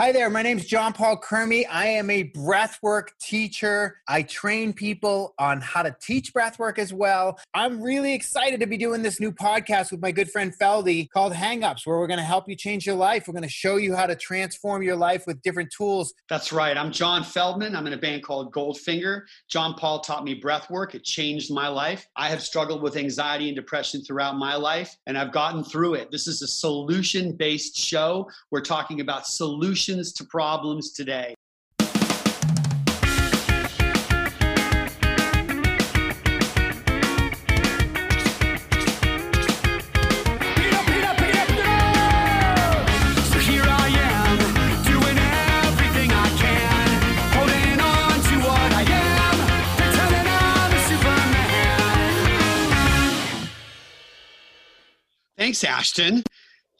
Hi there, my name is John Paul Crimi. I am a breathwork teacher. I train people on how to teach breathwork as well. I'm really excited to be doing this new podcast with my good friend Feldy called Hangups, where we're going to help you change your life. We're going to show you how to transform your life with different tools. That's right. I'm John Feldmann. I'm in a band called Goldfinger. John Paul taught me breathwork. It changed my life. I have struggled with anxiety and depression throughout my life, and I've gotten through it. This is a solution based show. We're talking about solutions to problems today. So here I am, doing everything I can, holding on to what I am, pretending I'm a Superman. Thanks, Ashton.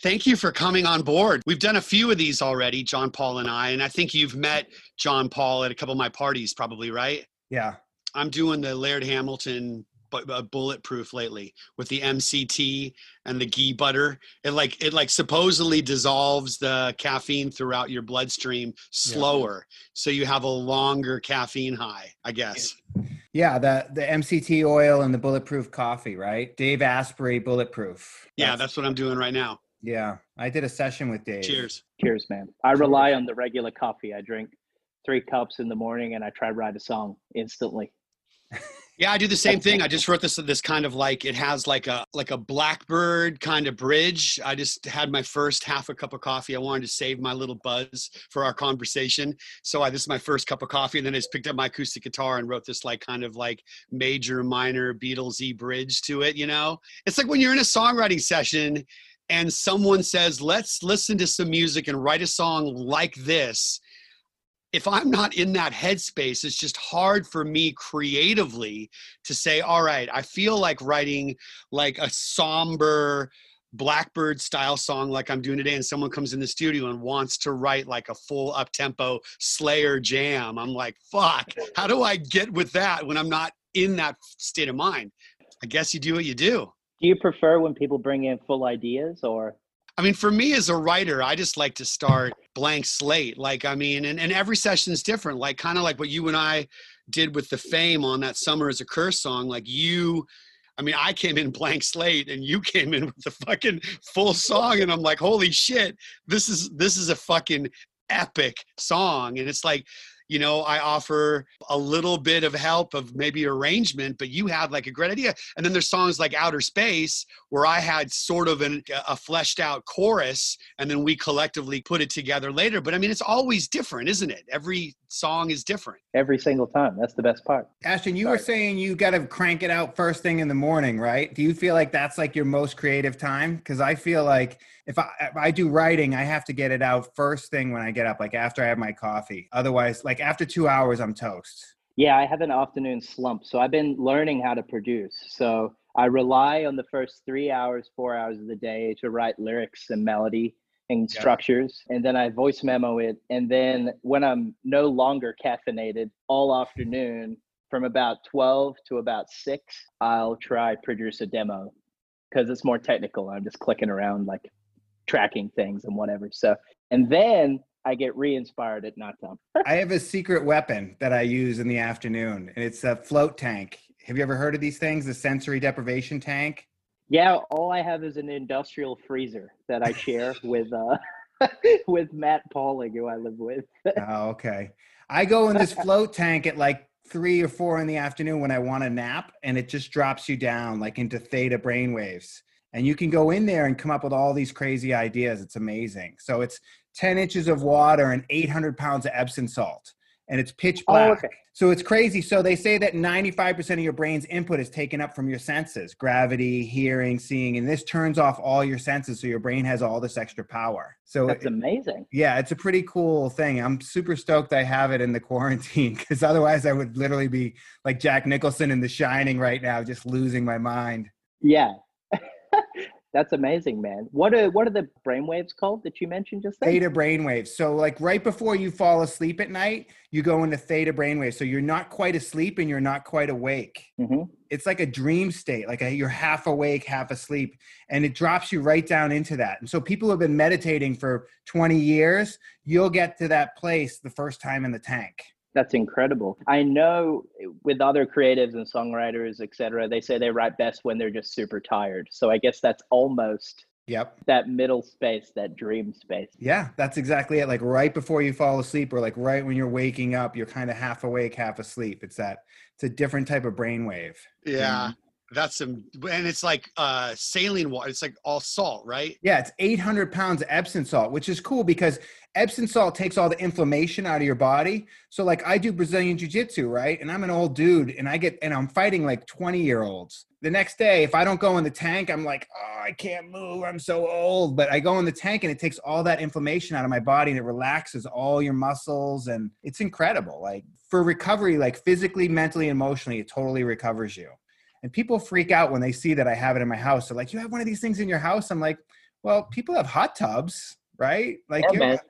Thank you for coming on board. We've done a few of these already, John Paul and I, and I think you've met John Paul at a couple of my parties, probably, right? Yeah. I'm doing the Laird Hamilton bu- uh, bulletproof lately with the MCT and the ghee butter. It like it like supposedly dissolves the caffeine throughout your bloodstream slower, so you have a longer caffeine high. I guess. Yeah, the, the MCT oil and the bulletproof coffee, right? Dave Asprey Bulletproof. Yeah, that's what I'm doing right now. Yeah, I did a session with Dave. Cheers. Cheers, man. I rely on the regular coffee. I drink three cups in the morning and I try to write a song instantly. Yeah, I do the same thing. I just wrote this this kind of like it has like a like a blackbird kind of bridge. I just had my first half a cup of coffee. I wanted to save my little buzz for our conversation. So I this is my first cup of coffee and then I just picked up my acoustic guitar and wrote this like kind of like major minor Beatlesy bridge to it, you know? It's like when you're in a songwriting session and someone says, "Let's listen to some music and write a song like this." if I'm not in that headspace, it's just hard for me creatively to say, all right, I feel like writing like a somber blackbird style song like I'm doing today, and someone comes in the studio and wants to write like a full up tempo Slayer jam. I'm like, fuck, how do I get with that when I'm not in that state of mind? I guess you do what you do. Do you prefer when people bring in full ideas or I mean, for me as a writer, I just like to start blank slate. Like, I mean, and, and every session is different. Like, kind of like what you and I did with the Faim on that Summer is a Curse song. Like, you, I mean, I came in blank slate and you came in with the fucking full song. And I'm like, holy shit, this is, this is a fucking epic song. And it's like, you know, I offer a little bit of help of maybe arrangement, but you had like a great idea. And then there's songs like Outer Space where I had sort of an, a fleshed out chorus and then we collectively put it together later. But I mean, it's always different, isn't it? Every song is different. every single time? That's the best part. Ashton, you were saying you got to crank it out first thing in the morning, right? Do you feel like that's like your most creative time? Because I feel like if I, if I do writing, I have to get it out first thing when I get up, like after I have my coffee. Otherwise, like after two hours, I'm toast. Yeah, I have an afternoon slump. So I've been learning how to produce. So I rely on the first three hours, four hours of the day to write lyrics and melody and Yeah. structures. And then I voice memo it. And then when I'm no longer caffeinated all afternoon, from about 12 to about 6, I'll try produce a demo because it's more technical. I'm just clicking around like tracking things and whatever. So, and then I get re-inspired at nighttime. I have a secret weapon that I use in the afternoon, and it's a float tank. Have you ever heard of these things? The sensory deprivation tank? Yeah, all I have is an industrial freezer that I share with uh with Matt Pauling, who I live with. Oh, okay. I go in this float tank at like three or four in the afternoon when I want to nap, and it just drops you down like into theta brainwaves. And you can go in there and come up with all these crazy ideas. It's amazing. So it's 10 inches of water and 800 pounds of Epsom salt. and it's pitch Oh, black. okay. So it's crazy. So they say that 95% of your brain's input is taken up from your senses gravity, hearing, seeing, and this turns off all your senses. So your brain has all this extra power. So That's it- amazing. yeah, it's a pretty cool thing. I'm super stoked I have it in the quarantine because otherwise I would literally be like Jack Nicholson in The Shining right now, just losing my mind. Yeah. That's amazing, man. What are what are the brainwaves called that you mentioned just then? Theta brainwaves. So, like right before you fall asleep at night, you go into theta brainwaves. So you're not quite asleep and you're not quite awake. hmm It's like a dream state, like a, you're half awake, half asleep, and it drops you right down into that. And so, people who've been meditating for 20 years. You'll get to that place the first time in the tank. That's incredible. I know with other creatives and songwriters, et cetera, they say they write best when they're just super tired. So I guess that's almost Yep. that middle space, that dream space. Yeah, that's exactly it. Like right before you fall asleep, or like right when you're waking up, you're kind of half awake, half asleep. It's that. It's a different type of brainwave. Yeah, mm. That's some, and it's like uh saline water. It's like all salt, right? Yeah, it's 800 pounds of Epsom salt, which is cool because Epsom salt takes all the inflammation out of your body. So, like, I do Brazilian Jiu Jitsu, right? And I'm an old dude and I get, and I'm fighting like 20 year olds. The next day, if I don't go in the tank, I'm like, oh, I can't move. I'm so old. But I go in the tank and it takes all that inflammation out of my body and it relaxes all your muscles. And it's incredible. Like, for recovery, like physically, mentally, emotionally, it totally recovers you. And people freak out when they see that I have it in my house. They're like, you have one of these things in your house? I'm like, well, people have hot tubs, right? Like Yeah, you, have,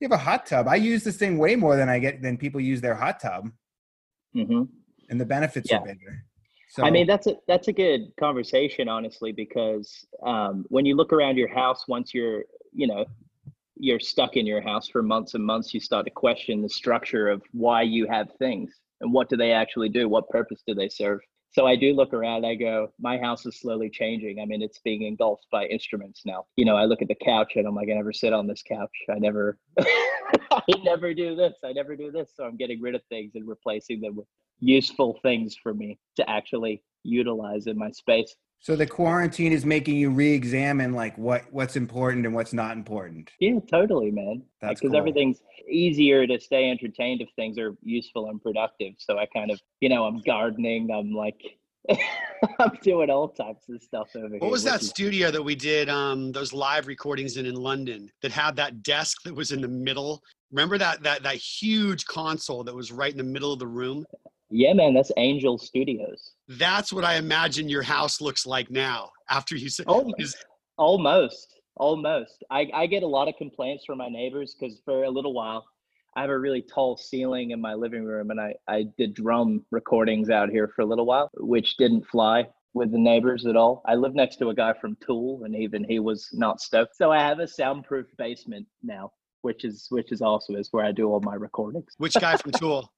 you have a hot tub. I use this thing way more than I get than people use their hot tub, hmm and the benefits Yeah. are bigger. So I mean, that's a that's a good conversation, honestly, because um, when you look around your house, once you're you know you're stuck in your house for months and months, you start to question the structure of why you have things and what do they actually do, what purpose do they serve. So I do look around. I go, my house is slowly changing. I mean, it's being engulfed by instruments now. You know, I look at the couch and I'm like, I never sit on this couch. I never, I never do this. I never do this. So I'm getting rid of things and replacing them with useful things for me to actually utilize in my space. So the quarantine is making you re-examine like what what's important and what's not important. Yeah, totally, man. That's Because cool. everything's easier to stay entertained if things are useful and productive. So I kind of, you know, I'm gardening. I'm like, I'm doing all types of stuff over here. What was which that is- studio that we did um those live recordings in in London that had that desk that was in the middle? Remember that that that huge console that was right in the middle of the room? Yeah, man, that's Angel Studios. That's what I imagine your house looks like now after you said is- almost, almost. I, I get a lot of complaints from my neighbors because for a little while, I have a really tall ceiling in my living room, and I, I did drum recordings out here for a little while, which didn't fly with the neighbors at all. I live next to a guy from Tool, and even he was not stoked. So I have a soundproof basement now, which is which is also is where I do all my recordings. which guy from Tool?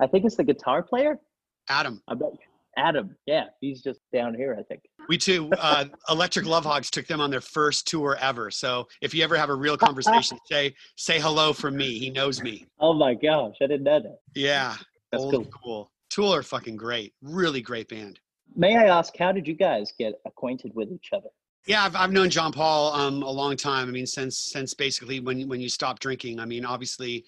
I think it's the guitar player. Adam. I bet Adam. Yeah, he's just down here. I think. We too, uh, Electric Love Hogs took them on their first tour ever. So if you ever have a real conversation, say say hello from me. He knows me. Oh my gosh, I didn't know that. Yeah, That's old cool. cool. Tool are fucking great. Really great band. May I ask, how did you guys get acquainted with each other? Yeah, I've, I've known John Paul um, a long time. I mean, since since basically when when you stopped drinking. I mean, obviously,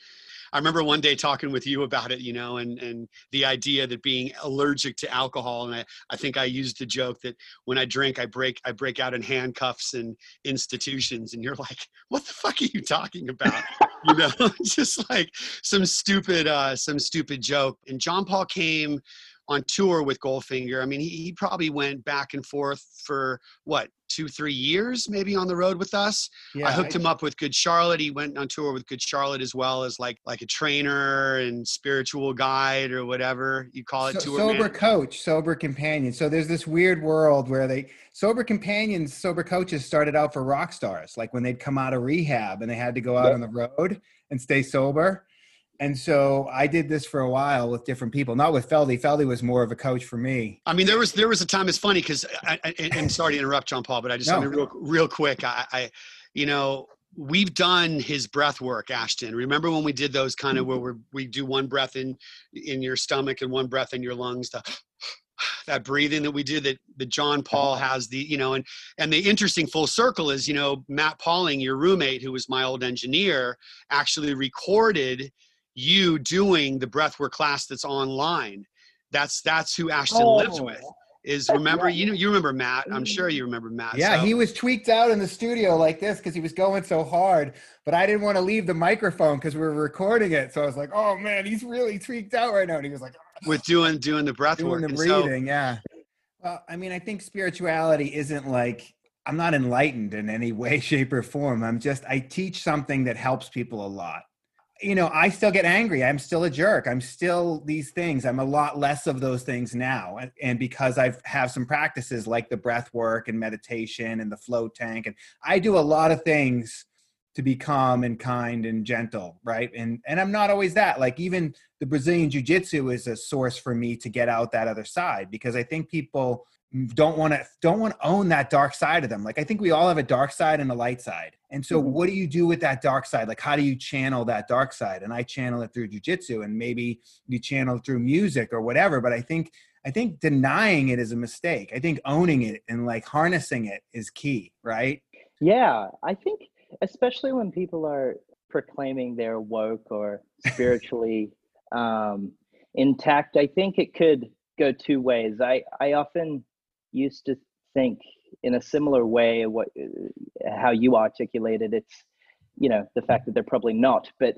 I remember one day talking with you about it, you know, and and the idea that being allergic to alcohol, and I, I think I used the joke that when I drink, I break I break out in handcuffs and institutions, and you're like, what the fuck are you talking about? you know, just like some stupid uh, some stupid joke. And John Paul came on tour with Goldfinger. I mean, he, he probably went back and forth for what two, three years, maybe on the road with us. Yeah, I hooked him up with Good Charlotte. He went on tour with Good Charlotte as well as like like a trainer and spiritual guide or whatever you call it. So- tour sober man. coach, sober companion. So there's this weird world where they sober companions, sober coaches started out for rock stars, like when they'd come out of rehab and they had to go out Yep. on the road and stay sober. And so I did this for a while with different people, not with Feldy. Feldy was more of a coach for me. I mean, there was there was a time. It's funny because I, I, and- and sorry to interrupt, John Paul, but I just No. want to real real quick. I, I, you know, we've done his breath work, Ashton. Remember when we did those kind of where we're, we do one breath in in your stomach and one breath in your lungs. The, that breathing that we do that that John Paul has the you know and and the interesting full circle is you know Matt Pauling your roommate who was my old engineer actually recorded you doing the breathwork class that's online. That's that's who Ashton oh. lives with. Oh. Is remember you know you remember Matt? I'm mm-hmm. sure you remember Matt. Yeah, So- he was tweaked out in the studio like this because he was going so hard. But I didn't want to leave the microphone because we were recording it. So I was like, "Oh man, he's really tweaked out right now." And he was like, ah. with doing doing the breath doing work. the And so- breathing. yeah. Well, I mean, I think spirituality isn't like I'm not enlightened in any way, shape, or form. I'm just I teach something that helps people a lot. You know, I still get angry. I'm still a jerk. I'm still these things. I'm a lot less of those things now. And, and because I've have some practices like the breath work and meditation and the float tank, and I do a lot of things to be calm and kind and gentle, right? And and I'm not always that. Like even the Brazilian jiu-jitsu is a source for me to get out that other side because I think people don't want to don't want to own that dark side of them. Like I think we all have a dark side and a light side. And so Mhm. what do you do with that dark side? Like how do you channel that dark side? And I channel it through jiu-jitsu and maybe you channel it through music or whatever, but I think I think denying it is a mistake. I think owning it and like harnessing it is key, right? Yeah, I think especially when people are proclaiming they're woke or spiritually um, intact, I think it could go two ways. I I often used to think in a similar way what uh, how you articulated it's you know the fact that they're probably not, but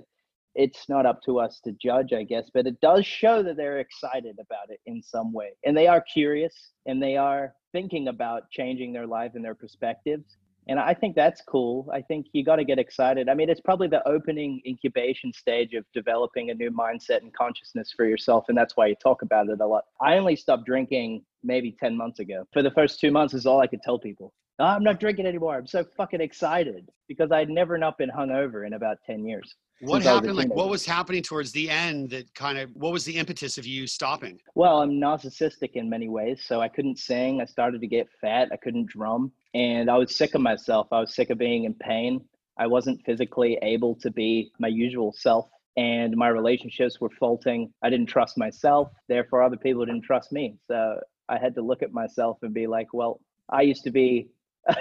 it's not up to us to judge, I guess. But it does show that they're excited about it in some way, and they are curious and they are thinking about changing their life and their perspectives and i think that's cool i think you got to get excited i mean it's probably the opening incubation stage of developing a new mindset and consciousness for yourself and that's why you talk about it a lot i only stopped drinking maybe 10 months ago for the first two months is all i could tell people "Oh, i'm not drinking anymore i'm so fucking excited because i'd never not been hungover in about 10 years what happened? Like what was happening towards the end that kind of what was the impetus of you stopping? Well, I'm narcissistic in many ways. So I couldn't sing. I started to get fat. I couldn't drum. And I was sick of myself. I was sick of being in pain. I wasn't physically able to be my usual self. And my relationships were faulting. I didn't trust myself. Therefore, other people didn't trust me. So I had to look at myself and be like, well, I used to be uh,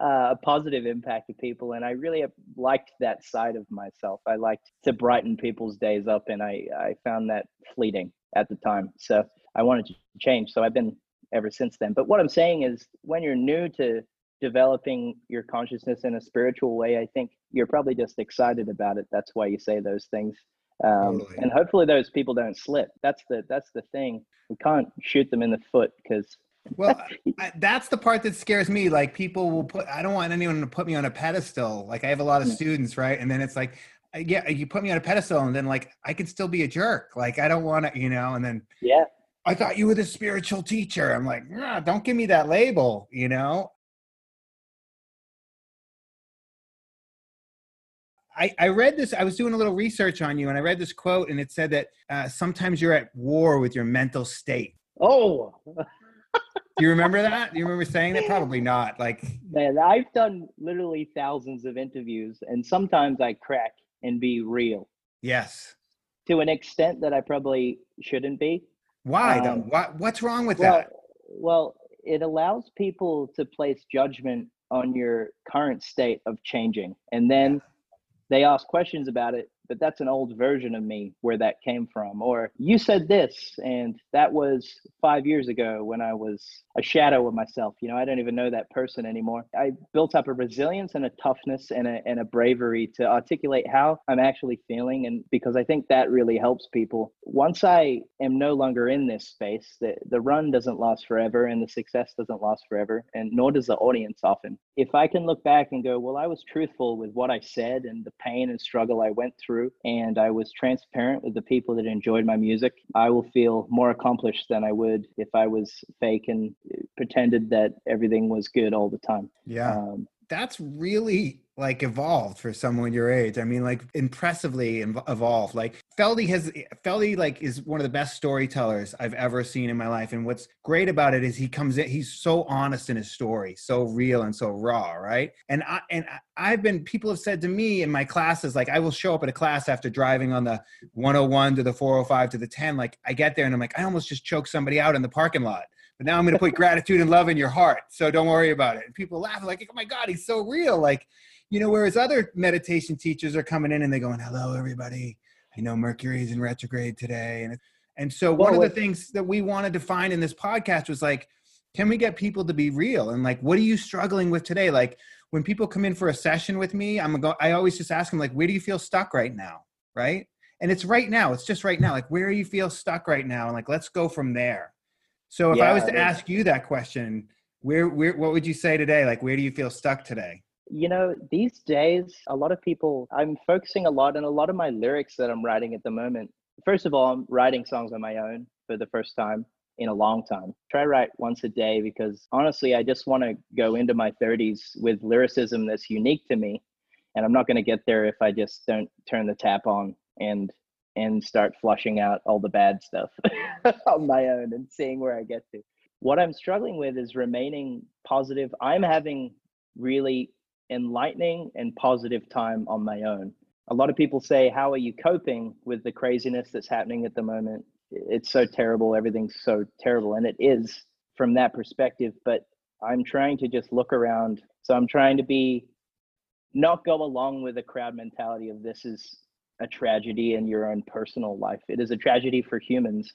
a positive impact to people. And I really liked that side of myself. I liked to brighten people's days up. And I, I found that fleeting at the time. So I wanted to change. So I've been ever since then. But what I'm saying is, when you're new to developing your consciousness in a spiritual way, I think you're probably just excited about it. That's why you say those things. Um, Totally. And hopefully, those people don't slip. That's the that's the thing. We can't shoot them in the foot because Well, I, that's the part that scares me. Like people will put, I don't want anyone to put me on a pedestal. Like I have a lot of students, right? And then it's like, yeah, you put me on a pedestal, and then like I can still be a jerk. Like I don't want to, you know. And then yeah, I thought you were the spiritual teacher. I'm like, nah, don't give me that label, you know. I, I read this. I was doing a little research on you, and I read this quote, and it said that uh, sometimes you're at war with your mental state. Oh Do you remember that? Do you remember saying that? Probably not. Like, man, I've done literally thousands of interviews, and sometimes I crack and be real yes. to an extent that I probably shouldn't be. Why though? Um, What What's wrong with Well, that? well, it allows people to place judgment on your current state of changing, and then they ask questions about it. But that's an old version of me where that came from. Or you said this, and that was five years ago when I was a shadow of myself. You know, I don't even know that person anymore. I built up a resilience and a toughness and a, and a bravery to articulate how I'm actually feeling. And because I think that really helps people. Once I am no longer in this space, the, the run doesn't last forever and the success doesn't last forever, and nor does the audience often. If I can look back and go, well, I was truthful with what I said and the pain and struggle I went through, and I was transparent with the people that enjoyed my music, I will feel more accomplished than I would if I was fake and pretended that everything was good all the time. Yeah. Um, That's really like evolved for someone your age. I mean, like impressively evolved. Like Feldy has Feldy like is one of the best storytellers I've ever seen in my life. And what's great about it is he comes in, he's so honest in his story, so real and so raw, right? And I and I've been people have said to me in my classes, like I will show up at a class after driving on the 101 to the 405 to the 10. Like I get there and I'm like, I almost just choked somebody out in the parking lot. But now I'm going to put gratitude and love in your heart. So don't worry about it. And people laugh like, oh my God, he's so real. Like, you know, whereas other meditation teachers are coming in and they're going, hello, everybody. I know Mercury's in retrograde today, and and so Well, one of the things that we wanted to find in this podcast was like, can we get people to be real and like, what are you struggling with today? Like when people come in for a session with me, I'm go. I always just ask them like, where do you feel stuck right now, right? And it's right now. It's just right now. Like where you feel stuck right now, and like let's go from there. So if I was to ask you that question, where where what would you say today? Like where do you feel stuck today? You know, these days, a lot of people, I'm focusing a lot on a lot of my lyrics that I'm writing at the moment. First of all, I'm writing songs on my own for the first time in a long time. Try to write once a day because honestly, I just want to go into my 30s with lyricism that's unique to me. And I'm not going to get there if I just don't turn the tap on and and start flushing out all the bad stuff on my own and seeing where I get to. What I'm struggling with is remaining positive. I'm having really enlightening and positive time on my own. A lot of people say, How are you coping with the craziness that's happening at the moment? It's so terrible. Everything's so terrible. And it is from that perspective. But I'm trying to just look around. So I'm trying to be not go along with the crowd mentality of this is a tragedy in your own personal life. It is a tragedy for humans.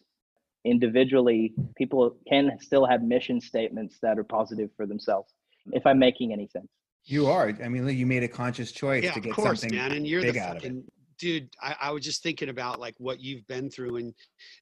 Individually, people can still have mission statements that are positive for themselves, if I'm making any sense. You are. I mean, you made a conscious choice yeah, to get of course, something man. And you're big the out of it. dude. I, I was just thinking about like what you've been through in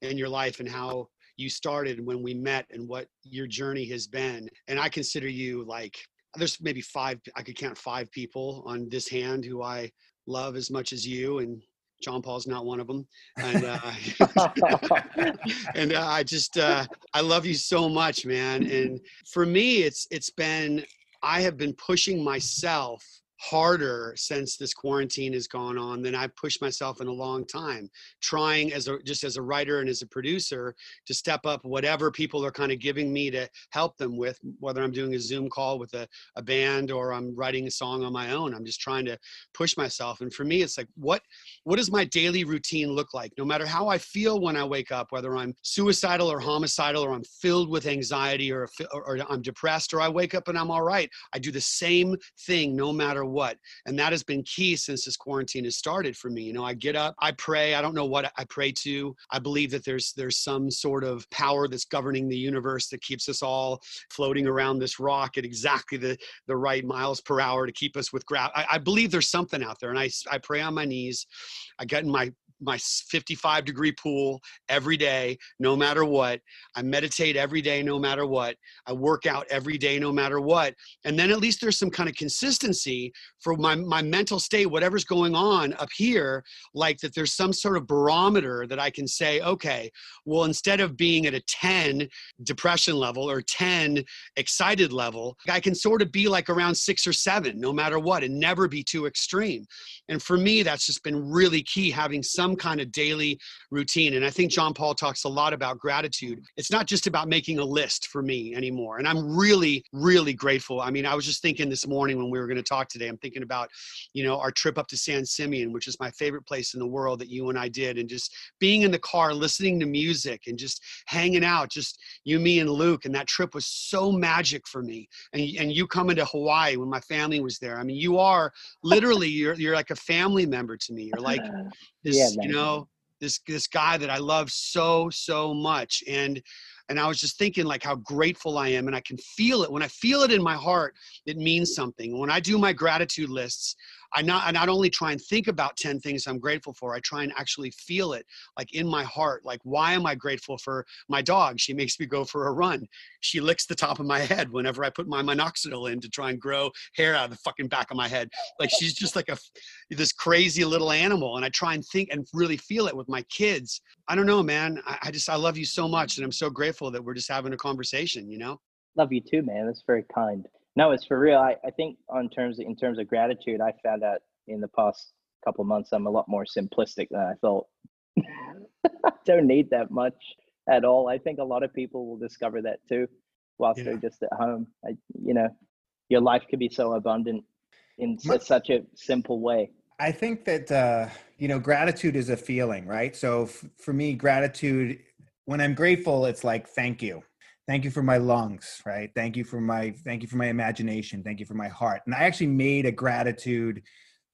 in your life and how you started when we met and what your journey has been. And I consider you like there's maybe five. I could count five people on this hand who I love as much as you and. John Paul's not one of them, and uh, and uh, I just uh, I love you so much, man. And for me, it's it's been I have been pushing myself harder since this quarantine has gone on than I've pushed myself in a long time. Trying as a just as a writer and as a producer to step up whatever people are kind of giving me to help them with, whether I'm doing a Zoom call with a, a band or I'm writing a song on my own. I'm just trying to push myself. And for me, it's like what what does my daily routine look like? No matter how I feel when I wake up, whether I'm suicidal or homicidal or I'm filled with anxiety or, or, or I'm depressed or I wake up and I'm all right. I do the same thing no matter. And that has been key since this quarantine has started for me. You know, I get up, I pray. I don't know what I pray to. I believe that there's there's some sort of power that's governing the universe that keeps us all floating around this rock at exactly the, the right miles per hour to keep us with gravity. I believe there's something out there. And I, I pray on my knees. I get in my my 55 degree pool every day, no matter what. I meditate every day, no matter what. I work out every day, no matter what. And then at least there's some kind of consistency for my, my mental state, whatever's going on up here, like that there's some sort of barometer that I can say, okay, well, instead of being at a 10 depression level or 10 excited level, I can sort of be like around six or seven, no matter what, and never be too extreme. And for me, that's just been really key having some kind of daily routine. And I think John Paul talks a lot about gratitude. It's not just about making a list for me anymore. And I'm really, really grateful. I mean, I was just thinking this morning when we were going to talk today, I'm thinking about, you know, our trip up to San Simeon, which is my favorite place in the world that you and I did, and just being in the car, listening to music and just hanging out, just you, me, and Luke. And that trip was so magic for me. And, and you coming to Hawaii when my family was there. I mean, you are literally, you're, you're like a family member to me. You're like, this Yeah, you know this this guy that i love so so much and and i was just thinking like how grateful i am and i can feel it. When i feel it in my heart it means something. When i do my gratitude lists i not i not only try and think about 10 things i'm grateful for i try and actually feel it like in my heart like why am i grateful for my dog? She makes me go for a run. She licks the top of my head whenever i put my minoxidil in to try and grow hair out of the fucking back of my head. Like she's just like a this crazy little animal and i try and think and really feel it with my kids. I don't know man. I, I just i love you so much and i'm so grateful that we're just having a conversation you know? Love you too, man. That's very kind. No, it's for real. I, I think on terms in terms of gratitude, I found out in the past couple months I'm a lot more simplistic than I thought. I don't need that much at all. I think a lot of people will discover that too whilst Yeah. they're just at home. I, you know, your life could be so abundant in My- such a simple way. I think that uh, you know gratitude is a feeling, right? So f- for me, gratitude when I'm grateful, it's like thank you, thank you for my lungs, right? Thank you for my thank you for my imagination, thank you for my heart. And I actually made a gratitude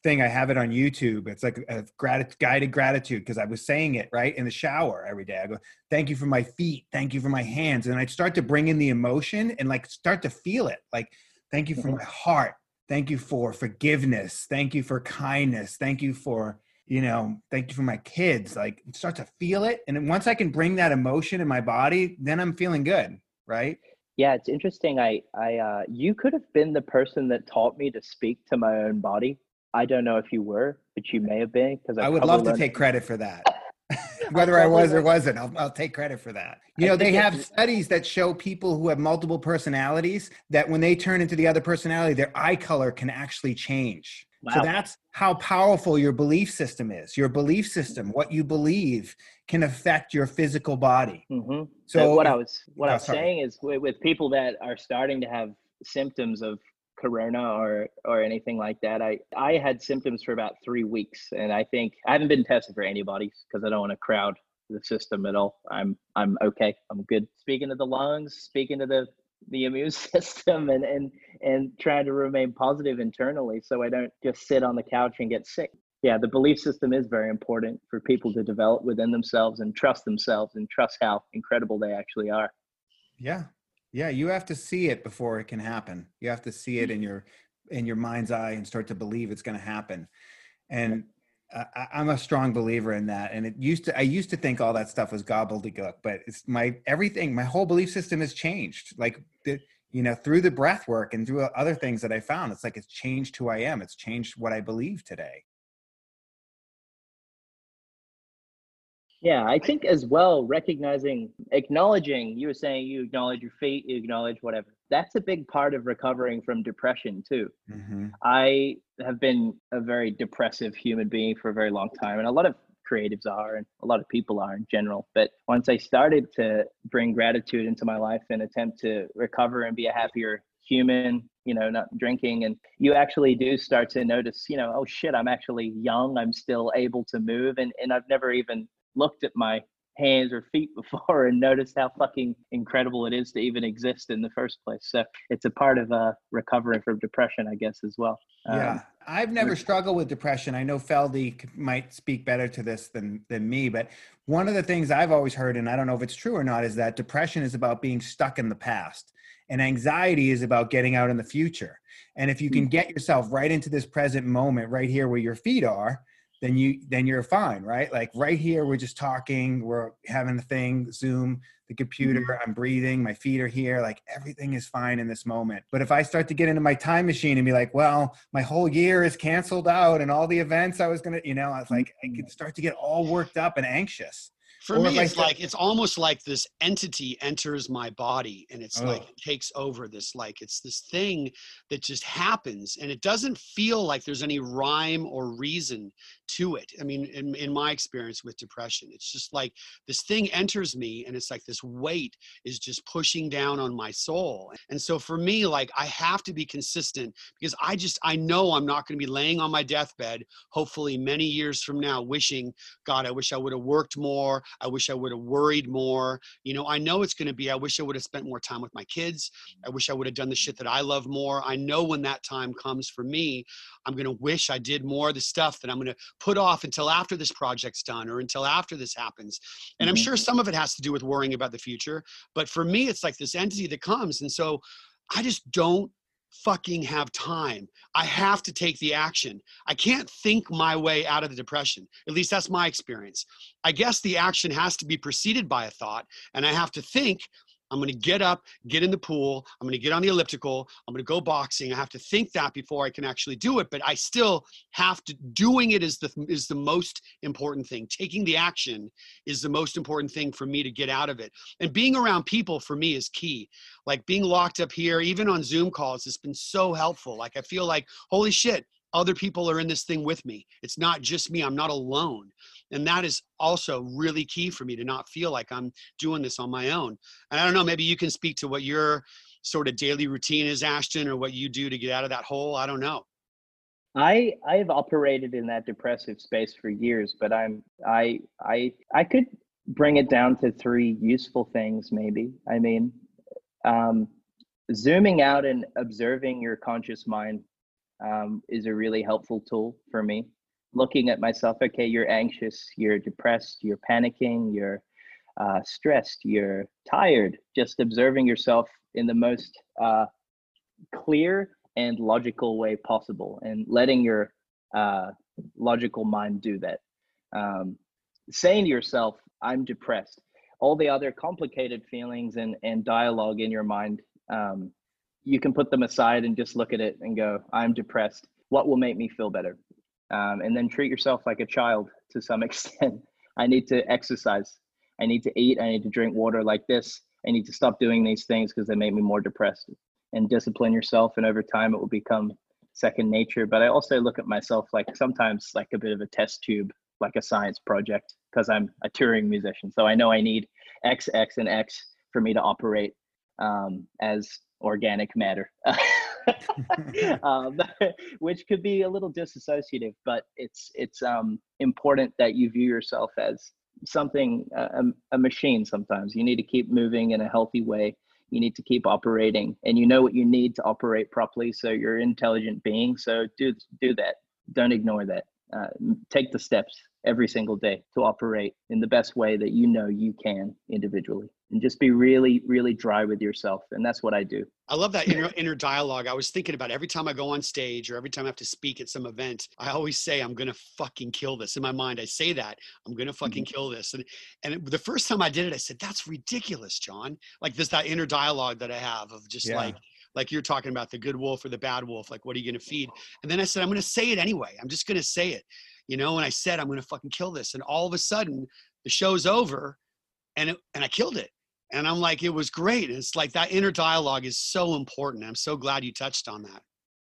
thing. I have it on YouTube. It's like a grat- guided gratitude because I was saying it right in the shower every day. I go, "Thank you for my feet. Thank you for my hands," and I'd start to bring in the emotion and like start to feel it. Like, "Thank you for Mhm. my heart. Thank you for forgiveness. Thank you for kindness. Thank you for." You know, thank you for my kids. Like, start to feel it, and once I can bring that emotion in my body, then I'm feeling good, right? Yeah, it's interesting. I, I, uh, you could have been the person that taught me to speak to my own body. I don't know if you were, but you may have been because I would love to take credit for that. Whether I probably was or wasn't, I'll, I'll take credit for that. You know, they have studies that show people who have multiple personalities that when they turn into the other personality, their eye color can actually change. So that's how powerful your belief system is. Your belief system, what you believe, can affect your physical body. hmm So So what I was what oh, I was sorry. saying is with, with people that are starting to have symptoms of corona or or anything like that, I I had symptoms for about three weeks, and I think I haven't been tested for antibodies because I don't want to crowd the system at all. I'm I'm okay. I'm good. Speaking to the lungs, speaking to the the immune system and and and trying to remain positive internally so I don't just sit on the couch and get sick. Yeah, the belief system is very important for people to develop within themselves and trust themselves and trust how incredible they actually are. Yeah. Yeah, you have to see it before it can happen. You have to see it mm-hmm. in your in your mind's eye and start to believe it's going to happen. And I- I'm a strong believer in that. And it used to I used to think all that stuff was gobbledygook, but it's my everything. My whole belief system has changed. Like the, you know, through the breath work and through other things that I found, it's like it's changed who I am. It's changed what I believe today. Yeah, I think as well, recognizing, acknowledging, you were saying you acknowledge your fate you acknowledge whatever. That's a big part of recovering from depression, too. Mm-hmm. I have been a very depressive human being for a very long time, and a lot of creatives are, and a lot of people are in general. But once I started to bring gratitude into my life and attempt to recover and be a happier human, you know, not drinking, and you actually do start to notice, you know, oh shit, I'm actually young, I'm still able to move, and and I've never even looked at my hands or feet before and noticed how fucking incredible it is to even exist in the first place. So it's a part of uh, recovering from depression, I guess, as well. Um, Yeah, I've never struggled with depression. I know Feldy might speak better to this than than me, but one of the things I've always heard, and I don't know if it's true or not, is that depression is about being stuck in the past, and anxiety is about getting out in the future. And if you can hmm. get yourself right into this present moment, right here where your feet are, then you then you're fine, right? Like right here, we're just talking, we're having a thing, Zoom, the computer, mm-hmm. I'm breathing, my feet are here, like everything is fine in this moment. But if I start to get into my time machine and be like, well, my whole year is canceled out and all the events I was gonna, you know, I was like, I could mm-hmm. start to get all worked up and anxious. For Or me, it's like it's almost like this entity enters my body and it's like Oh. it takes over this like it's this thing that just happens and it doesn't feel like there's any rhyme or reason to it. I mean, in, in my experience with depression, it's just like this thing enters me and it's like this weight is just pushing down on my soul. And so for me, like I have to be consistent because I just I know I'm not going to be laying on my deathbed, hopefully many years from now, wishing God, I wish I would have worked more. I wish I would have worried more. You know, I know it's going to be, I wish I would have spent more time with my kids. I wish I would have done the shit that I love more. I know when that time comes for me, I'm going to wish I did more of the stuff that I'm going to put off until after this project's done or until after this happens. And I'm Mhm. sure some of it has to do with worrying about the future. But for me, it's like this entity that comes. And so I just don't fucking have time. I have to take the action. I can't think my way out of the depression. At least that's my experience. I guess the action has to be preceded by a thought, and I have to think. I'm going to get up, get in the pool. I'm going to get on the elliptical. I'm going to go boxing. I have to think that before I can actually do it. But I still have to. Doing it is the is the most important thing. Taking the action is the most important thing for me to get out of it. And being around people for me is key. Like being locked up here, even on Zoom calls, has been so helpful. Like I feel like, holy shit, other people are in this thing with me. It's not just me. I'm not alone. And that is also really key for me to not feel like I'm doing this on my own. And I don't know, maybe you can speak to what your sort of daily routine is, Ashton, or what you do to get out of that hole. I don't know. I I've operated in that depressive space for years, but I'm I I I could bring it down to three useful things maybe. I mean, um, zooming out and observing your conscious mind um, is a really helpful tool for me. Looking at myself, okay, you're anxious, you're depressed, you're panicking, you're uh, stressed, you're tired. Just observing yourself in the most uh, clear and logical way possible, and letting your uh, logical mind do that. Um, saying to yourself, "I'm depressed." All the other complicated feelings and and dialogue in your mind, um, you can put them aside and just look at it and go, "I'm depressed. What will make me feel better?" Um, and then treat yourself like a child to some extent. I need to exercise. I need to eat. I need to drink water like this. I need to stop doing these things because they make me more depressed. And discipline yourself, and over time, it will become second nature. But I also look at myself like sometimes like a bit of a test tube, like a science project, because I'm a touring musician. So I know I need X, X, and X for me to operate um, as organic matter. um, which could be a little disassociative, but it's it's um, important that you view yourself as something a, a machine. Sometimes you need to keep moving in a healthy way. You need to keep operating, and you know what you need to operate properly. So you're an intelligent being. So do do that. Don't ignore that. Uh, take the steps every single day to operate in the best way that you know you can individually and just be really really dry with yourself and that's what i do I love that inner, inner dialogue. I was thinking about every time I go on stage or every time I have to speak at some event, I always say, I'm going to fucking kill this. In my mind, I say that, I'm going to fucking Mm-hmm. kill this. And, and the first time I did it, I said, that's ridiculous, John. Like this that inner dialogue that I have of just Yeah. like, like you're talking about the good wolf or the bad wolf. Like, what are you going to feed? And then I said, I'm going to say it anyway. I'm just going to say it, you know? And I said, I'm going to fucking kill this. And all of a sudden the show's over and it, and I killed it and i'm like it was great it's like that inner dialogue is so important i'm so glad you touched on that.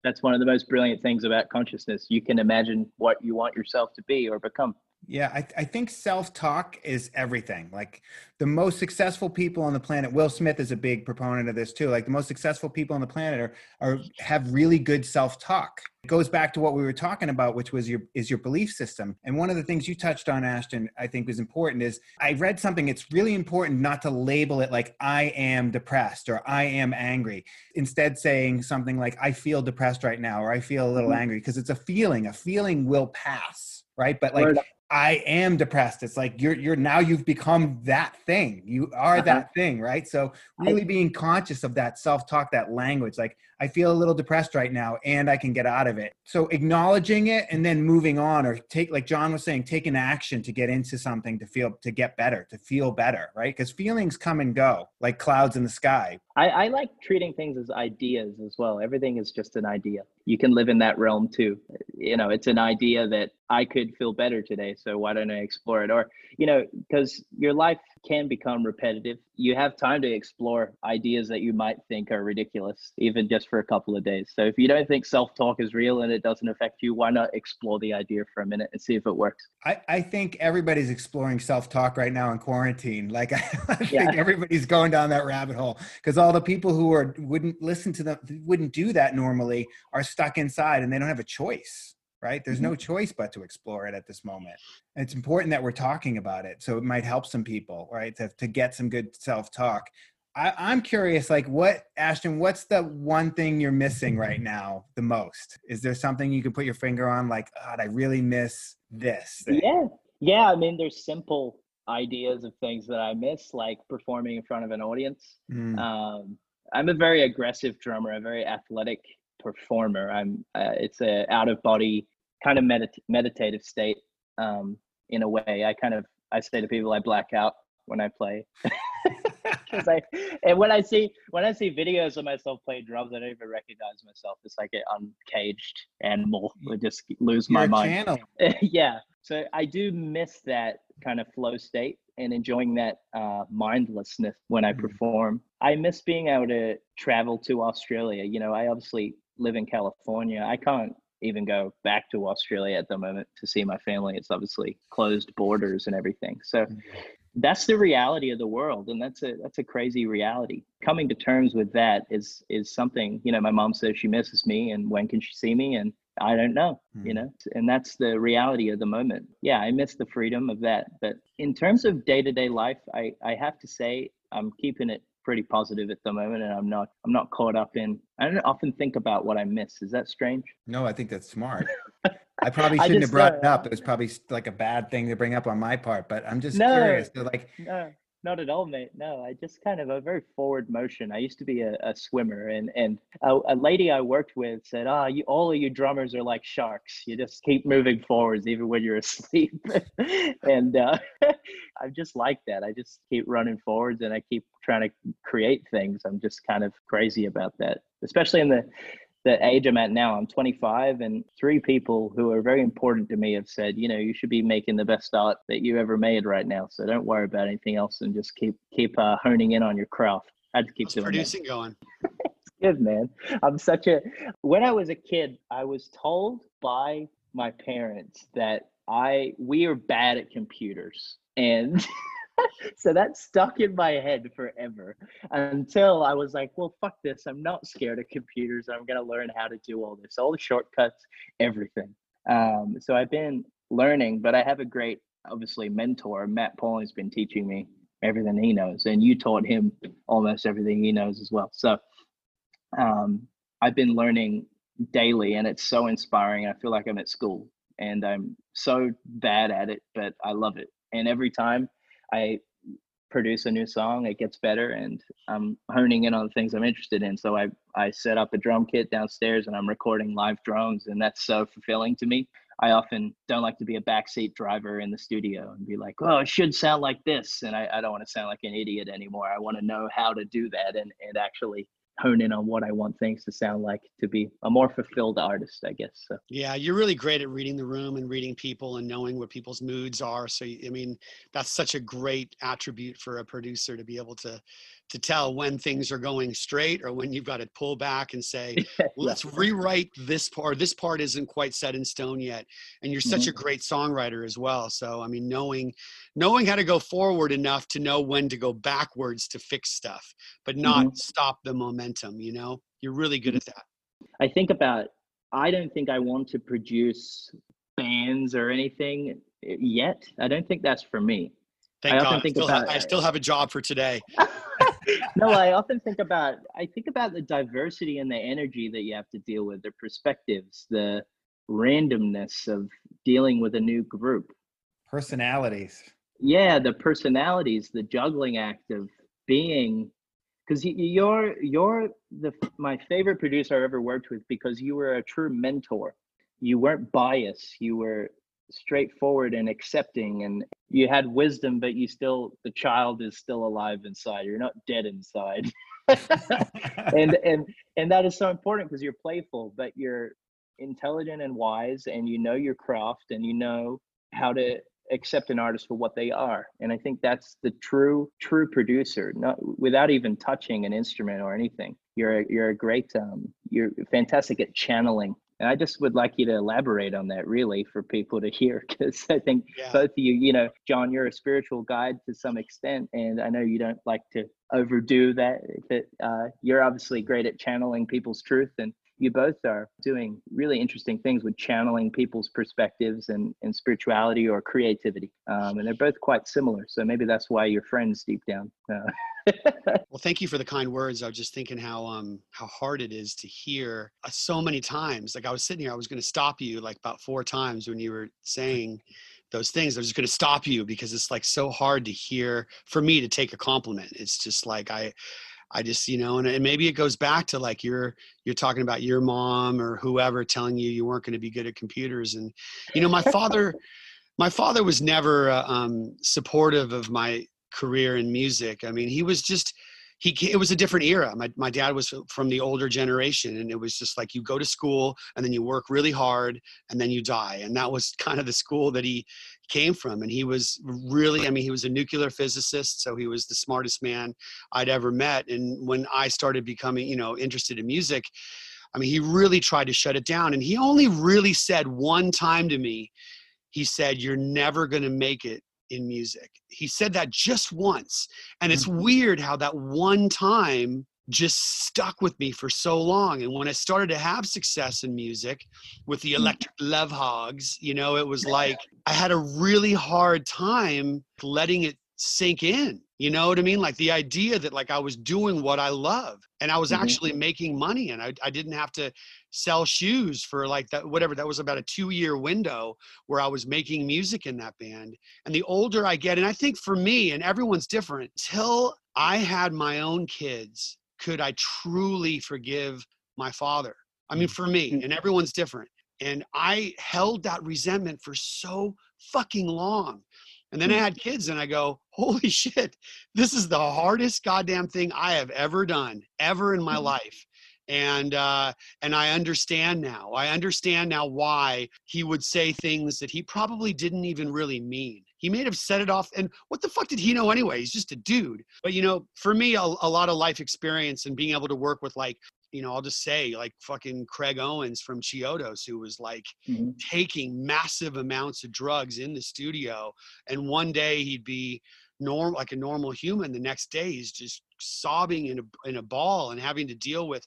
That's one of the most brilliant things about consciousness. You can imagine what you want yourself to be or become Yeah, I, I think self talk is everything. Like the most successful people on the planet, Will Smith is a big proponent of this too. Like the most successful people on the planet are, are have really good self talk. It goes back to what we were talking about, which was your is your belief system. And one of the things you touched on, Ashton, I think was important is I read something. It's really important not to label it like I am depressed or I am angry. Instead, saying something like I feel depressed right now or I feel a little Mhm. angry because it's a feeling. A feeling will pass, right? But like Word. I am depressed. It's like you're you're now you've become that thing. You are Uh-huh. that thing, right? So really being conscious of that self-talk, that language, like I feel a little depressed right now and I can get out of it. So acknowledging it and then moving on or take like John was saying, taking action to get into something to feel to get better, to feel better, right? Because feelings come and go like clouds in the sky. I, I like treating things as ideas as well. Everything is just an idea. You can live in that realm too. You know, it's an idea that I could feel better today. So why don't I explore it? Or, you know, because your life can become repetitive. You have time to explore ideas that you might think are ridiculous, even just for a couple of days. So if you don't think self talk is real and it doesn't affect you, why not explore the idea for a minute and see if it works? I, I think everybody's exploring self-talk right now in quarantine. Like I, think Yeah. everybody's going down that rabbit hole because all the people who are wouldn't listen to them wouldn't do that normally are stuck inside and they don't have a choice. Right? There's no mm-hmm. choice but to explore it at this moment. And it's important that we're talking about it, so it might help some people, right? To to get some good self-talk. I, I'm curious, like what Ashton, what's the one thing you're missing right now the most? Is there something you can put your finger on, like, God, I really miss this? Yeah. Yeah. I mean, there's simple ideas of things that I miss, like performing in front of an audience. Mm. Um, I'm a very aggressive drummer, a very athletic performer. I'm. Uh, it's a out of body kind of medit- meditative state. Um, in a way, I kind of I say to people I black out when I play. Because I and when I see when I see videos of myself playing drums, I don't even recognize myself. It's like an uncaged animal. I just lose my Your mind. yeah. So i do miss that kind of flow state and enjoying that uh, mindlessness when i Mhm. perform. I miss being able to travel to australia. You know i obviously live in california. I can't even go back to australia at the moment to see my family. It's obviously closed borders and everything. So that's the reality of the world and that's a that's a crazy reality coming to terms with that is is something you know my mom says she misses me and when can she see me and i don't know you Mhm. know and that's the reality of the moment yeah i miss the freedom of that but in terms of day-to-day life i i have to say i'm keeping it pretty positive at the moment, and I'm not I'm not caught up in. I don't often think about what I miss. Is that strange? No, I think that's smart. I probably shouldn't just, have brought it up. It was probably like a bad thing to bring up on my part, but I'm just No. curious. So like, No, not at all, mate. No, I just kind of a very forward motion. I used to be a, a swimmer, and and a, a lady I worked with said, "Ah, you all of you drummers are like sharks. You just keep moving forwards even when you're asleep." and uh, I'm just like that. I just keep running forwards, and I keep trying to create things. I'm just kind of crazy about that, especially in the the age I'm at now, I'm 25, and three people who are very important to me have said, you know, you should be making the best art that you ever made right now. So don't worry about anything else, and just keep keep uh, honing in on your craft. I had to keep How's doing that. producing going? Good man. I'm such a. When I was a kid, I was told by my parents that I we are bad at computers, and so that stuck in my head forever until I was like, well, fuck this. I'm not scared of computers. I'm gonna learn how to do all this, all the shortcuts, everything. Um, so I've been learning, but I have a great, obviously, mentor. Matt Pauling's been teaching me everything he knows, and you taught him almost everything he knows as well. So um, I've been learning daily, and it's so inspiring. I feel like I'm at school, and I'm so bad at it, but I love it. And every time I produce a new song, it gets better, and I'm honing in on the things I'm interested in. So I I set up a drum kit downstairs, and I'm recording live drums, and that's so fulfilling to me. I often don't like to be a backseat driver in the studio and be like, oh, it should sound like this. And I, I don't want to sound like an idiot anymore. I want to know how to do that and, and actually hone in on what I want things to sound like to be a more fulfilled artist, I guess. So Yeah, you're really great at reading the room and reading people and knowing what people's moods are. So I mean, that's such a great attribute for a producer to be able to to tell when things are going straight or when you've got to pull back and say, let's rewrite this part. This part isn't quite set in stone yet. And you're such a mm-hmm. great songwriter as well. So I mean, knowing knowing how to go forward enough to know when to go backwards to fix stuff, but not mm-hmm. stop the momentum. You know, you're really good mm-hmm. at that. I think about I don't think I want to produce bands or anything eh, yet. I don't think that's for me. Thank I God. I still, about- I still have a job for today. no, I often think about I think about the diversity and the energy that you have to deal with, the perspectives, the randomness of dealing with a new group. personalities. Yeah, the personalities, the juggling act of being because you're you're the my favorite producer I've ever worked with because you were a true mentor. You weren't biased. You were straightforward and accepting, and you had wisdom, but you still the child is still alive inside. You're not dead inside. and and and that is so important because you're playful, but you're intelligent and wise, and you know your craft, and you know how to accept an artist for what they are and i think that's the true true producer not without even touching an instrument or anything you're a, you're a great um you're fantastic at channeling and i just would like you to elaborate on that really for people to hear because i think Yeah. both of you you know john you're a spiritual guide to some extent and i know you don't like to overdo that but uh, you're obviously great at channeling people's truth and you both are doing really interesting things with channeling people's perspectives and, and spirituality or creativity. Um, and they're both quite similar. So maybe that's why you're friends deep down. Uh, Well, thank you for the kind words. I was just thinking how um how hard it is to hear uh, so many times. Like I was sitting here, I was going to stop you like about four times when you were saying those things. I was just going to stop you because it's like so hard to hear for me to take a compliment. It's just like I I just you know, and, and maybe it goes back to like you're you're talking about your mom or whoever telling you you weren't going to be good at computers, and you know, my father. My father was never uh, um, supportive of my career in music. I mean, he was just he it was a different era. My my dad was from the older generation and it was just like you go to school and then you work really hard and then you die. And that was kind of the school that he came from and he was really I mean he was a nuclear physicist so he was the smartest man I'd ever met and when I started becoming, you know, interested in music, I mean he really tried to shut it down and he only really said one time to me he said you're never going to make it in music. He said that just once. And it's mm-hmm. weird how that one time just stuck with me for so long. And when I started to have success in music with the mm. Electric Love Hogs, you know, it was like I had a really hard time letting it sink in. You know what I mean? Like the idea that like I was doing what I love and I was Mhm. actually making money and I, I didn't have to sell shoes for like that whatever that was about a two year window where I was making music in that band. And the older I get, and I think for me and everyone's different, till I had my own kids, could I truly forgive my father? I mean, for me, Mm. and everyone's different. And I held that resentment for so fucking long. And then I Mm. had kids, and I go, holy shit, this is the hardest goddamn thing I have ever done, ever in my Mhm. life. And uh, and I understand now. I understand now why he would say things that he probably didn't even really mean. He may have said it off. And what the fuck did he know anyway? He's just a dude. But you know, for me, a, a lot of life experience and being able to work with like, you know, I'll just say like fucking Craig Owens from Chiodos, who was like Mhm. taking massive amounts of drugs in the studio and one day he'd be norm like a normal human the next day he's just sobbing in a in a ball and having to deal with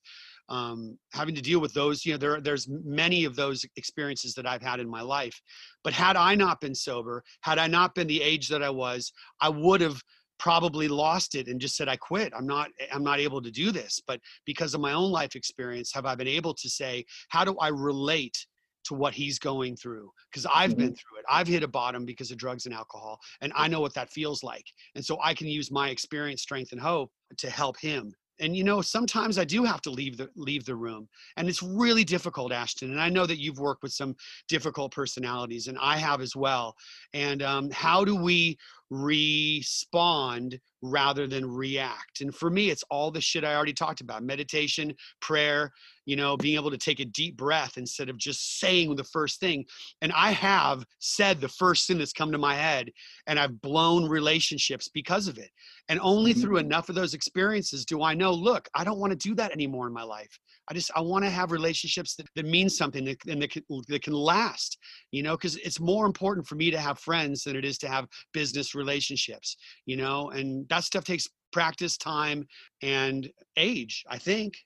um having to deal with those you know there there's many of those experiences that I've had in my life. But had I not been sober had I not been the age that I was I would have probably lost it and just said I quit. I'm not I'm not able to do this. But because of my own life experience have I been able to say how do I relate to what he's going through because I've been through it. I've hit a bottom because of drugs and alcohol, and I know what that feels like. And so I can use my experience, strength, and hope to help him. And you know, sometimes I do have to leave the leave the room, and it's really difficult, Ashton. And I know that you've worked with some difficult personalities, and I have as well. And um, how do we respond rather than react? And for me, it's all the shit I already talked about: meditation, prayer, you know, being able to take a deep breath instead of just saying the first thing. And I have said the first thing that's come to my head, and I've blown relationships because of it. And only Mhm. through enough of those experiences do I know, look, I don't want to do that anymore in my life. I just, I want to have relationships that, that mean something that, and that can, that can last, you know, because it's more important for me to have friends than it is to have business relationships, you know, and that stuff takes practice, time, and age, I think.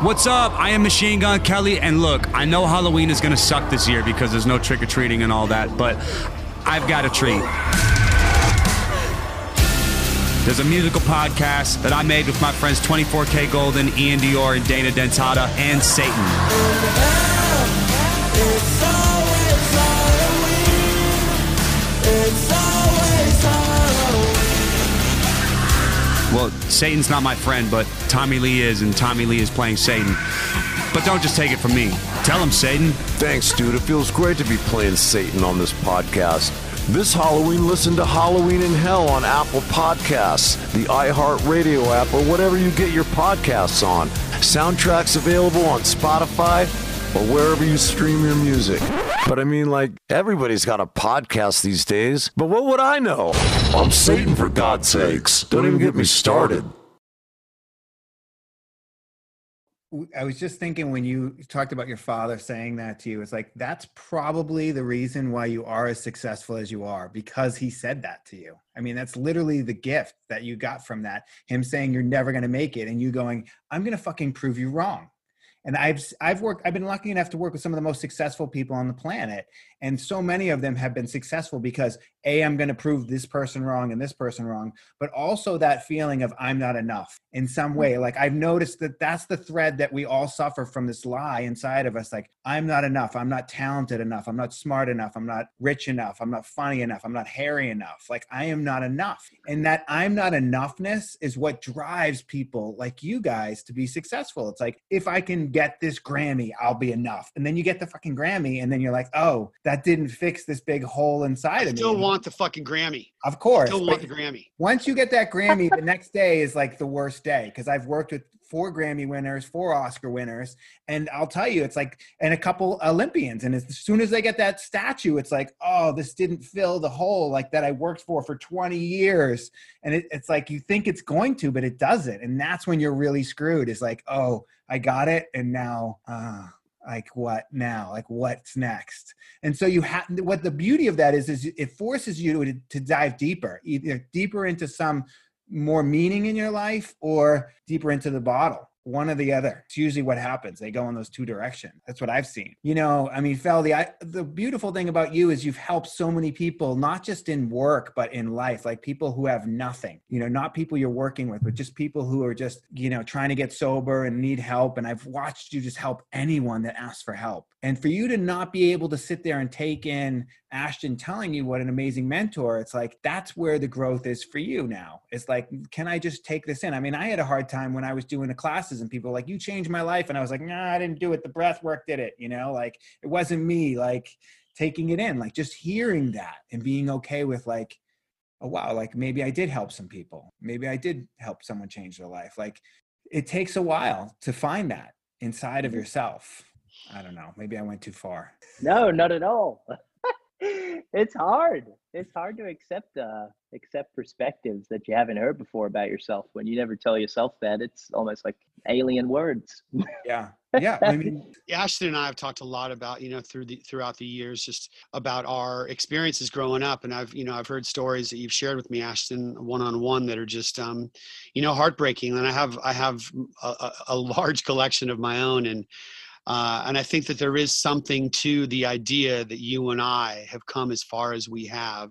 What's up? I am Machine Gun Kelly, and look, I know Halloween is gonna suck this year because there's no trick or treating and all that, but I've got a treat. There's a musical podcast that I made with my friends 24K Golden, iann dior, and Dana Dentata, and Satan. Well, Satan's not my friend, but Tommy Lee is, and Tommy Lee is playing Satan. But don't just take it from me. Tell him, Satan. Thanks, dude. It feels great to be playing Satan on this podcast. This Halloween, listen to Halloween in Hell on Apple Podcasts, the iHeartRadio app, or whatever you get your podcasts on. Soundtracks available on Spotify or wherever you stream your music. But I mean, like, everybody's got a podcast these days. But what would I know? I'm Satan, for God's sakes. Don't even get me started. I was just thinking when you talked about your father saying that to you, it's like that's probably the reason why you are as successful as you are because he said that to you. I mean, that's literally the gift that you got from that. Him saying you're never going to make it and you going, I'm going to fucking prove you wrong. And I've I've worked I've been lucky enough to work with some of the most successful people on the planet and so many of them have been successful because a I'm going to prove this person wrong and this person wrong, but also that feeling of I'm not enough in some way. Mm-hmm. Like I've noticed that that's the thread that we all suffer from this lie inside of us like I'm not enough, I'm not talented enough, I'm not smart enough, I'm not rich enough, I'm not funny enough, I'm not hairy enough. Like I am not enough. And that I'm not enoughness is what drives people like you guys to be successful. It's like if I can get this Grammy, I'll be enough. And then you get the fucking Grammy and then you're like, "Oh, that didn't fix this big hole inside I of me. still want the fucking Grammy. of course. Still want the Grammy. once you get that Grammy, the next day is like the worst day because I've worked with four Grammy winners, four Oscar winners, and I'll tell you, it's like, and a couple Olympians. And as soon as they get that statue, it's like, oh, this didn't fill the hole like that I worked for for 20 years. And it, it's like you think it's going to, but it doesn't. And that's when you're really screwed. Is like, oh, I got it, and now, uh, like what now? Like what's next? And so you have what the beauty of that is is it forces you to, to dive deeper either deeper into some more meaning in your life or deeper into the bottle one or the other. It's usually what happens. They go in those two directions. That's what I've seen. You know, I mean, Feldy, the beautiful thing about you is you've helped so many people, not just in work, but in life, like people who have nothing, you know, not people you're working with, but just people who are just, you know, trying to get sober and need help. And I've watched you just help anyone that asks for help. And for you to not be able to sit there and take in Ashton telling you what an amazing mentor, it's like that's where the growth is for you now. It's like, can I just take this in? I mean, I had a hard time when I was doing the classes and people were like, you changed my life. And I was like, nah, I didn't do it. The breath work did it. You know, like it wasn't me, like taking it in, like just hearing that and being okay with like, oh, wow, like maybe I did help some people. Maybe I did help someone change their life. Like it takes a while to find that inside of mm-hmm. yourself. I don't know. Maybe I went too far. No, not at all. it's hard. It's hard to accept uh accept perspectives that you haven't heard before about yourself. When you never tell yourself that, it's almost like alien words. Yeah. Yeah. I mean, Ashton and I have talked a lot about, you know, through the throughout the years, just about our experiences growing up. And I've, you know, I've heard stories that you've shared with me, Ashton, one on one, that are just, um, you know, heartbreaking. And I have, I have a, a, a large collection of my own, and uh, and I think that there is something to the idea that you and I have come as far as we have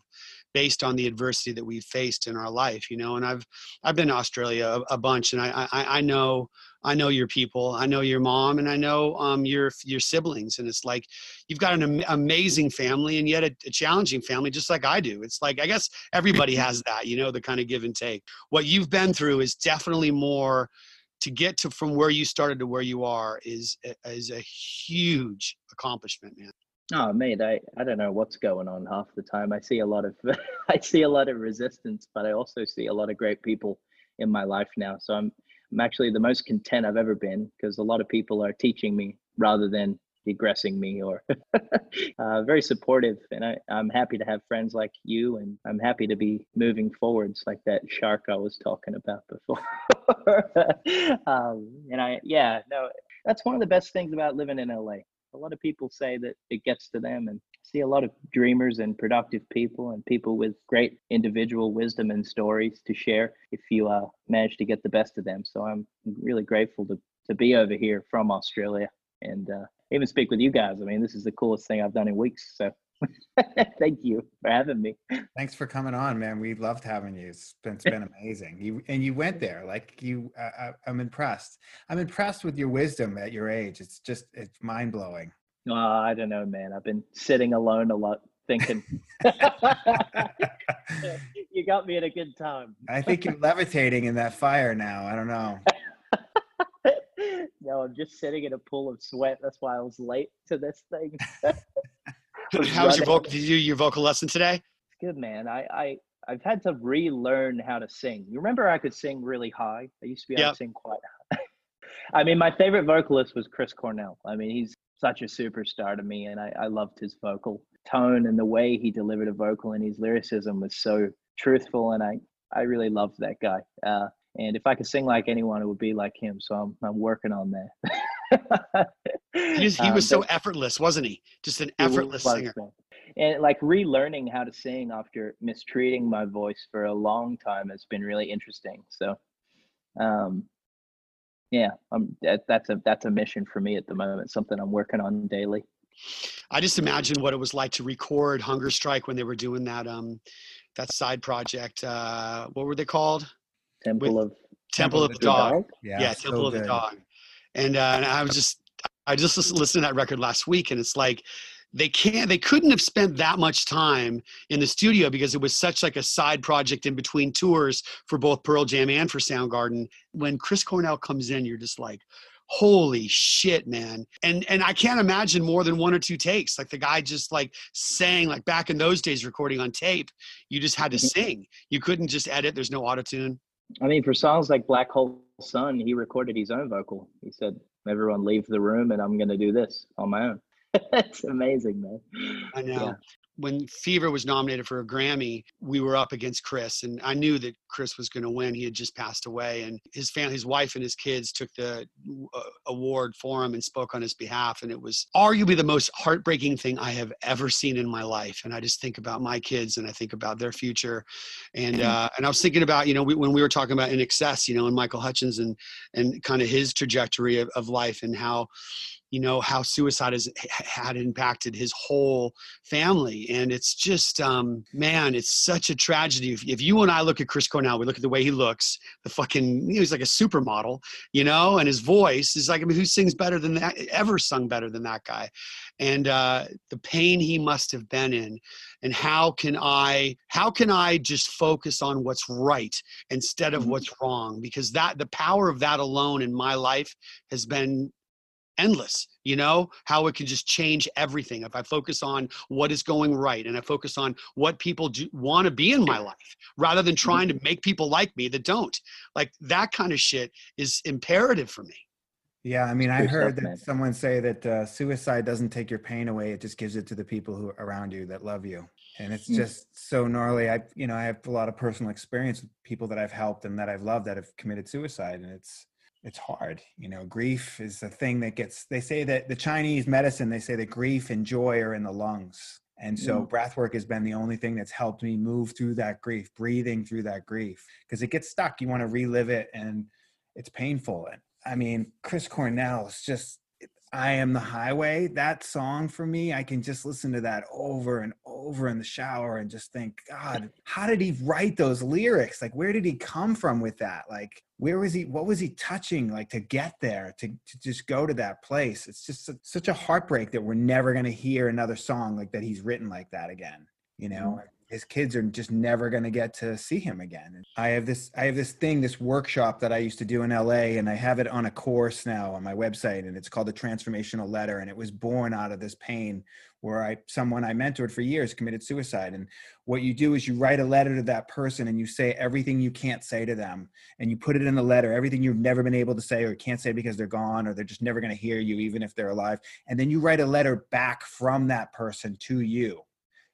based on the adversity that we've faced in our life, you know, and I've, I've been to Australia a, a bunch and I, I, I know, I know your people, I know your mom and I know um, your, your siblings. And it's like, you've got an am- amazing family and yet a, a challenging family, just like I do. It's like, I guess everybody has that, you know, the kind of give and take. What you've been through is definitely more to get to from where you started to where you are is is a huge accomplishment man Oh mate, I, I don't know what's going on half the time. I see a lot of I see a lot of resistance, but I also see a lot of great people in my life now. So I'm I'm actually the most content I've ever been because a lot of people are teaching me rather than degressing me or uh, very supportive. And I, I'm happy to have friends like you, and I'm happy to be moving forwards like that shark I was talking about before. um, and I, yeah, no, that's one of the best things about living in LA. A lot of people say that it gets to them, and see a lot of dreamers and productive people, and people with great individual wisdom and stories to share. If you uh, manage to get the best of them, so I'm really grateful to to be over here from Australia and uh, even speak with you guys. I mean, this is the coolest thing I've done in weeks. So thank you for having me. Thanks for coming on, man. We loved having you. It's been, it's been amazing. You and you went there. Like you, uh, I, I'm impressed. I'm impressed with your wisdom at your age. It's just it's mind blowing. Uh, I don't know, man. I've been sitting alone a lot, thinking. you got me at a good time. I think you're levitating in that fire now. I don't know. No, I'm just sitting in a pool of sweat. That's why I was late to this thing. how was your vocal did you do your vocal lesson today? Good man. I, I i've had to relearn how to sing. You remember i could sing really high? I used to be able Yep. to sing quite high. I mean my favorite vocalist was chris cornell. I mean he's such a superstar to me and I, I loved his vocal tone and the way he delivered a vocal and his lyricism was so truthful and i i really loved that guy. Uh, and if i could sing like anyone it would be like him so i'm, I'm working on that he was, he Um, so effortless wasn't he just an was effortless singer. And like relearning how to sing after mistreating my voice for a long time has been really interesting. So, um, yeah, um, that, that's a that's a mission for me at the moment. Something I'm working on daily. i just imagine what it was like to record hunger strike when they were doing that um that side project uh what were they called Temple of temple, of the the dog, Yeah, yeah, so temple of the good. dog. And uh and i was just i just listened, to that record last week and it's like they can't they couldn't have spent that much time in the studio because it was such like a side project in between tours for both pearl jam and for soundgarden. When chris cornell comes in you're just like holy shit man. And and i can't imagine more than one or two takes. Like the guy just like sang like back in those days recording on tape you just had to Mhm. sing. You couldn't just edit there's no auto tune I mean, for songs like Black Hole Sun, he recorded his own vocal. He said, "Everyone leave the room, and I'm going to do this on my own." it's amazing, man. I know. Yeah. When Fever was nominated for a Grammy, we were up against Chris, and I knew that Chris was going to win. He had just passed away, and his family, his wife, and his kids took the uh, award for him and spoke on his behalf. And it was arguably the most heartbreaking thing I have ever seen in my life. And I just think about my kids, and I think about their future, and uh, and I was thinking about you know we, when we were talking about INXS, you know, and Michael Hutchence and and kind of his trajectory of, of life and how you know how suicide has had impacted his whole family and it's just um man it's such a tragedy. If, if you and i look at chris cornell we look at the way he looks the fucking he's like a supermodel you know and his voice is like i mean who sings better than that ever sung better than that guy? And uh the pain he must have been in and how can i how can i just focus on what's right instead of what's wrong? Because that the power of that alone in my life has been endless you know how it can just change everything. If i focus on what is going right and i focus on what people do want to be in my life rather than trying to make people like me that don't like that kind of shit is imperative for me. Yeah, I mean, I heard that someone say that uh, suicide doesn't take your pain away; it just gives it to the people who are around you that love you, and it's Mm. just so gnarly. I, you know, I have a lot of personal experience with people that I've helped and that I've loved that have committed suicide, and it's it's hard. You know, grief is the thing that gets. They say that the Chinese medicine, they say that grief and joy are in the lungs. And so mm. breath work has been the only thing that's helped me move through that grief, breathing through that grief. Because it gets stuck. You want to relive it and it's painful. And I mean, Chris Cornell is just I am the highway. That song for me, I can just listen to that over and over in the shower and just think, God, how did he write those lyrics? Like, where did he come from with that? Like, where was he? What was he touching? Like to get there, to, to just go to that place. It's just su- such a heartbreak that we're never going to hear another song like that he's written like that again. You know, mm-hmm. His kids are just never going to get to see him again. I have this, I have this thing, this workshop that I used to do in LA, and I have it on a course now on my website, and it's called the Transformational Letter, and it was born out of this pain where I, someone I mentored for years committed suicide, and what you do is you write a letter to that person, and you say everything you can't say to them, and you put it in the letter, everything you've never been able to say or can't say because they're gone or they're just never going to hear you, even if they're alive, and then you write a letter back from that person to you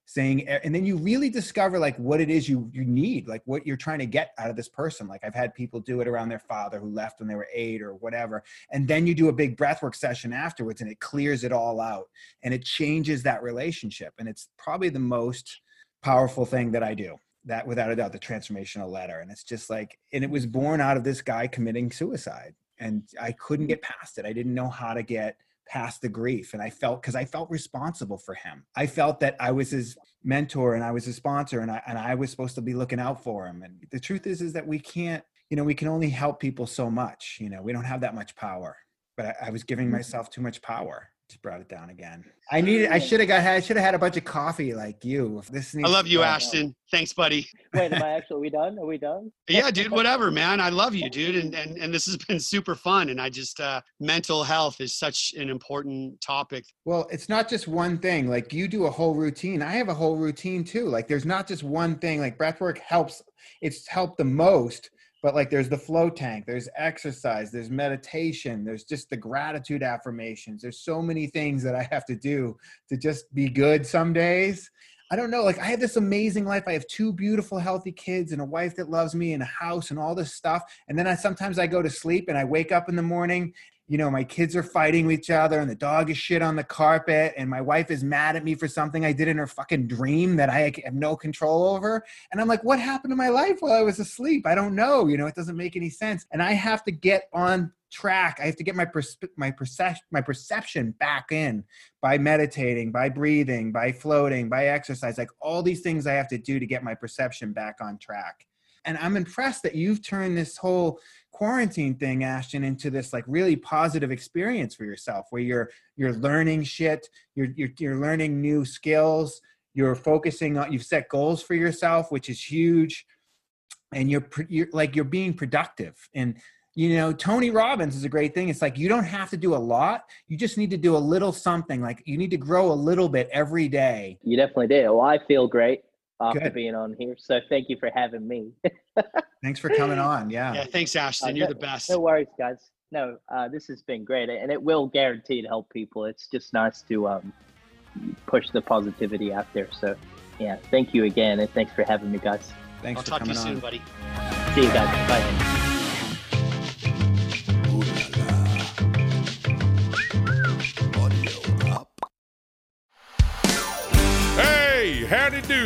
saying and then you really discover like what it is you you need like what you're trying to get out of this person. Like i've had people do it around their father who left when they were eight or whatever and then you do a big breathwork session afterwards and it clears it all out and it changes that relationship and it's probably the most powerful thing that i do that without a doubt the transformational letter and it's just like and it was born out of this guy committing suicide and i couldn't get past it. I didn't know how to get past the grief and i felt because i felt responsible for him. I felt that i was his mentor and i was his sponsor and I, and I was supposed to be looking out for him and the truth is is that we can't you know we can only help people so much you know we don't have that much power but i, I was giving mm-hmm. myself too much power just brought it down again i needed i should have got i should have had a bunch of coffee like you if this i love you go- ashton thanks buddy Wait, am I actually? Are we done? Are we done? yeah dude whatever man i love you dude and and, and this has been super fun and i just uh mental health is such an important topic Well, it's not just one thing. Like you do a whole routine. I have a whole routine too. Like there's not just one thing. Like breathwork helps. It's helped the most. But like there's the float tank. There's exercise. There's meditation. There's just the gratitude affirmations. There's so many things that I have to do to just be good some days. I don't know. Like I have this amazing life. I have two beautiful, healthy kids and a wife that loves me and a house and all this stuff. And then I sometimes I go to sleep and I wake up in the morning you know, my kids are fighting with each other and the dog is shit on the carpet and my wife is mad at me for something I did in her fucking dream that I have no control over. And I'm like, what happened to my life while I was asleep? I don't know. You know, it doesn't make any sense. And I have to get on track. I have to get my perspe- my perception my perception back in by meditating, by breathing, by floating, by exercise, like all these things I have to do to get my perception back on track. And I'm impressed that you've turned this whole quarantine thing ashton into this like really positive experience for yourself where you're you're learning shit you're you're, you're learning new skills you're focusing on you've set goals for yourself which is huge and you're, you're like you're being productive. And you know tony robbins is a great thing. It's like you don't have to do a lot. You just need to do a little something. Like you need to grow a little bit every day. You definitely did. Well, I feel great after Good. being on here. So thank you for having me. thanks for coming on yeah, yeah thanks ashton Uh, you're no- the best No worries, guys. No, uh, this has been great, and it will guarantee to help people. It's just nice to um, push the positivity out there. So, yeah, thank you again, and thanks for having me, guys. Thanks I'll for talk to you coming soon, on. buddy. See you guys. Bye.